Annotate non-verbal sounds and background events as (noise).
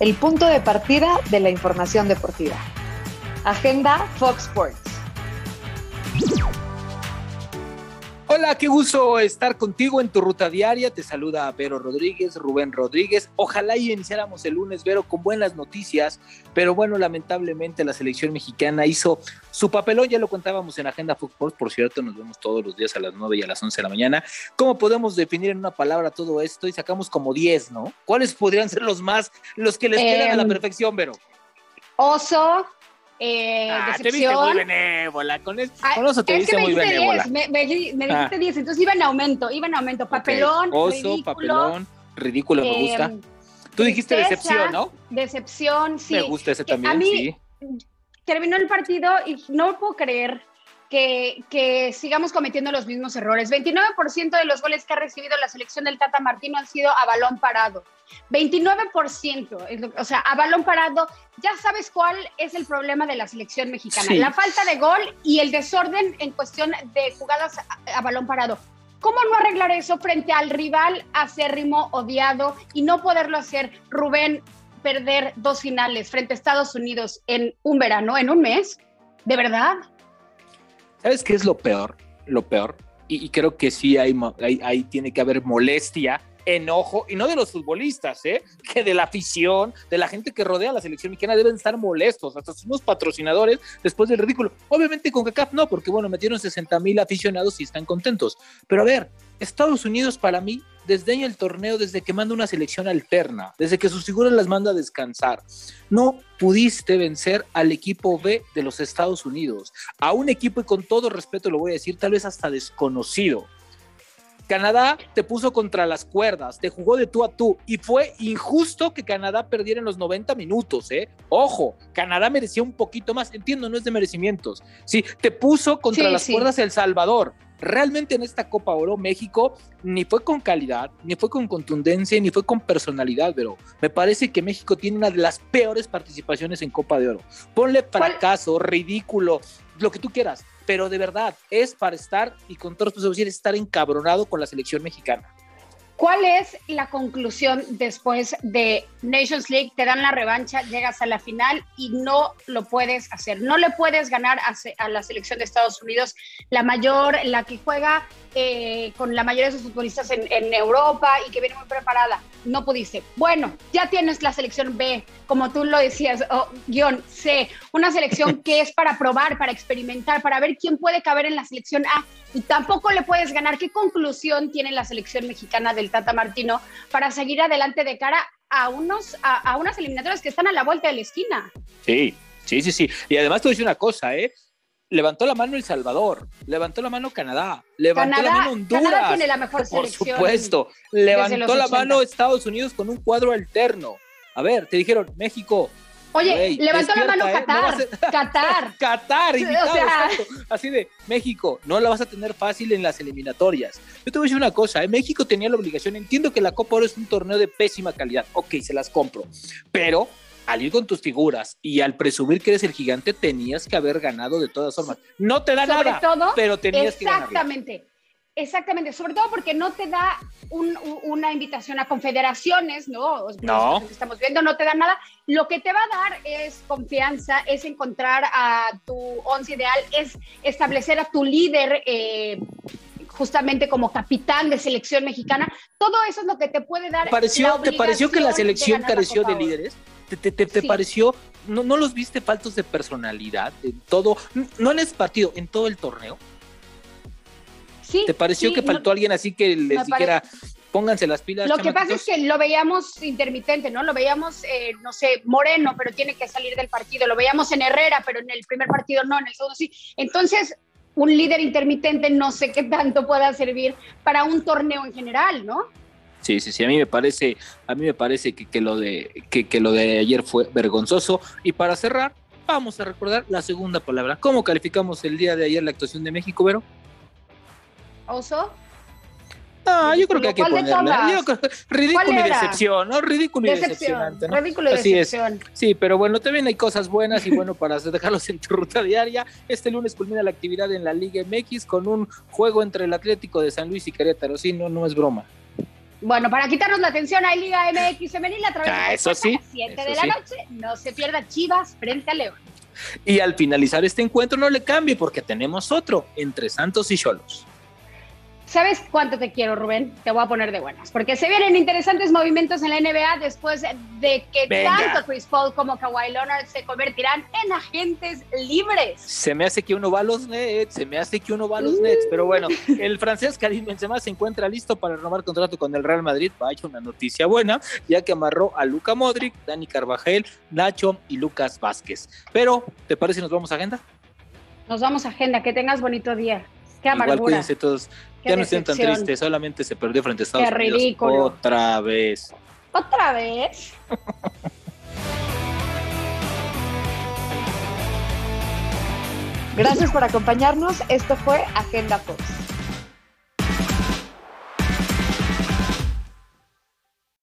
el punto de partida de la información deportiva. Agenda Fox Sports. Hola, qué gusto estar contigo en tu ruta diaria. Te saluda Vero Rodríguez, Rubén Rodríguez. Ojalá y iniciáramos el lunes, Vero, con buenas noticias, pero bueno, lamentablemente la selección mexicana hizo su papelón, ya lo contábamos en Agenda Fútbol, por cierto, nos vemos todos los días a las 9 y a las 11 de la mañana. ¿Cómo podemos definir en una palabra todo esto? Y sacamos como 10, ¿no? ¿Cuáles podrían ser los más, los que les quedan a la em, perfección, Vero? Oso, eh, ah, te viste muy benévola. Con, eso, con eso te viste muy benévola. me, me, dijiste 10, ah. entonces iba en aumento, iba en aumento. Papelón, Oso, ridículo, papelón, ridículo, me gusta. Em, Tú dijiste decepción, ¿no? Decepción, sí. Me gusta ese también, a mí, sí. Terminó el partido y no puedo creer que, que, sigamos cometiendo los mismos errores. 29% de los goles que ha recibido la selección del Tata Martino han sido a balón parado. 29%, o sea, a balón parado. Ya sabes cuál es el problema de la selección mexicana. La falta de gol y el desorden en cuestión de jugadas a, balón parado. ¿Cómo no arreglar eso frente al rival acérrimo, odiado y no poderlo hacer? Rubén, perder dos finales frente a Estados Unidos en un verano, en un mes. ¿De verdad? ¿Sabes qué es lo peor? Lo peor. Y, creo que sí hay, hay, tiene que haber molestia enojo, y no de los futbolistas, ¿eh? que de la afición, de la gente que rodea a la selección mexicana, deben estar molestos, hasta sus patrocinadores después del ridículo. Obviamente con CACAF no, porque bueno, metieron 60 mil aficionados y están contentos. Pero a ver, Estados Unidos para mí desdeña el torneo desde que manda una selección alterna, desde que sus figuras las manda a descansar. No pudiste vencer al equipo B de los Estados Unidos, a un equipo y con todo respeto lo voy a decir, tal vez hasta desconocido Canadá te puso contra las cuerdas, te jugó de tú a tú y fue injusto que Canadá perdiera en los 90 minutos, ¿eh? Ojo, Canadá merecía un poquito más, entiendo, no es de merecimientos. Sí, te puso contra las cuerdas El Salvador. Realmente en esta Copa Oro México ni fue con calidad, ni fue con contundencia, ni fue con personalidad, pero me parece que México tiene una de las peores participaciones en Copa de Oro. Ponle fracaso, ridículo, lo que tú quieras, pero de verdad es para estar, y con todos los decir, estar encabronado con la selección mexicana. ¿Cuál es la conclusión después de Nations League? Te dan la revancha, llegas a la final y no lo puedes hacer. No le puedes ganar a, la selección de Estados Unidos, la mayor, la que juega eh, con la mayoría de sus futbolistas en, Europa y que viene muy preparada. No pudiste. Bueno, ya tienes la selección B, como tú lo decías, o guion C, una selección que es para probar, para experimentar, para ver quién puede caber en la selección A y tampoco le puedes ganar. ¿Qué conclusión tiene la selección mexicana del Tata Martino para seguir adelante de cara a, unos, a, unas eliminatorias que están a la vuelta de la esquina? Sí, sí, sí, sí. Y además a decir una cosa, ¿eh? Levantó la mano El Salvador, levantó la mano Canadá, levantó la mano Honduras. Canadá tiene la mejor selección. Por supuesto, levantó la mano Estados Unidos con un cuadro alterno. A ver, te dijeron, México. Oye, levantó la mano ¿eh? Qatar. Qatar. (laughs) Qatar, invitado, Así de, México, no la vas a tener fácil en las eliminatorias. Yo te voy a decir una cosa, ¿eh? México tenía la obligación, entiendo que la Copa Oro es un torneo de pésima calidad, ok, se las compro, pero al ir con tus figuras y al presumir que eres el gigante, tenías que haber ganado de todas formas. No te da nada, pero tenías que ganar. Exactamente. Exactamente, sobre todo porque no te da una invitación a confederaciones, ¿no? No. Que estamos viendo, no te da nada. Lo que te va a dar es confianza, es encontrar a tu once ideal, es establecer a tu líder eh, justamente como capitán de selección mexicana. Todo eso es lo que te puede dar. ¿Pareció, ¿Te pareció que la selección careció de líderes? ¿Te, te, pareció, no, no los viste faltos de personalidad en todo, no en ese partido, en todo el torneo? Sí. ¿Te pareció que faltó alguien así que les dijera, pónganse las pilas? Lo que pasa es que lo veíamos intermitente, ¿no? Lo veíamos, eh, no sé, Moreno, pero tiene que salir del partido. Lo veíamos en Herrera, pero en el primer partido no, en el segundo sí. Entonces, un líder intermitente no sé qué tanto pueda servir para un torneo en general, ¿no? Sí, sí, sí, a mí me parece, a mí me parece que, lo, de, que, lo de ayer fue vergonzoso. Y para cerrar, vamos a recordar la segunda palabra. ¿Cómo calificamos el día de ayer la actuación de México, Vero? ¿Oso? Ah, yo creo que hay que ponerla. ridículo y decepción, ¿no? Ridículo y decepcionante, ¿no? Ridículo y decepción. Sí, pero bueno, también hay cosas buenas y bueno, para dejarlos en tu ruta diaria, este lunes culmina la actividad en la Liga MX con un juego entre el Atlético de San Luis y Querétaro. Sí, no, no es broma. Bueno, para quitarnos la atención hay Liga MX femenil a través Ah, de eso sí, 7 eso de la sí. noche. No se pierda Chivas frente a León. Y al finalizar este encuentro no le cambie porque tenemos otro entre Santos y Cholos. ¿Sabes cuánto te quiero, Rubén? Te voy a poner de buenas, porque se vienen interesantes movimientos en la NBA después de que Venga. tanto Chris Paul como Kawhi Leonard se convertirán en agentes libres. Se me hace que uno va a los Nets, se me hace que uno va a los Nets, pero bueno, el francés Karim Benzema se encuentra listo para renovar contrato con el Real Madrid. Vaya una noticia buena, ya que amarró a Luca Modric, Dani Carvajal, Nacho y Lucas Vázquez. Pero, ¿te parece si nos vamos a agenda? Nos vamos a agenda, que tengas bonito día. Qué Igual amargura. cuídense todos. Qué ya no estén tan tristes, solamente se perdió frente a Estados Qué Unidos ridículo. otra vez. ¿Otra vez? (laughs) Gracias por acompañarnos. Esto fue Agenda Fox.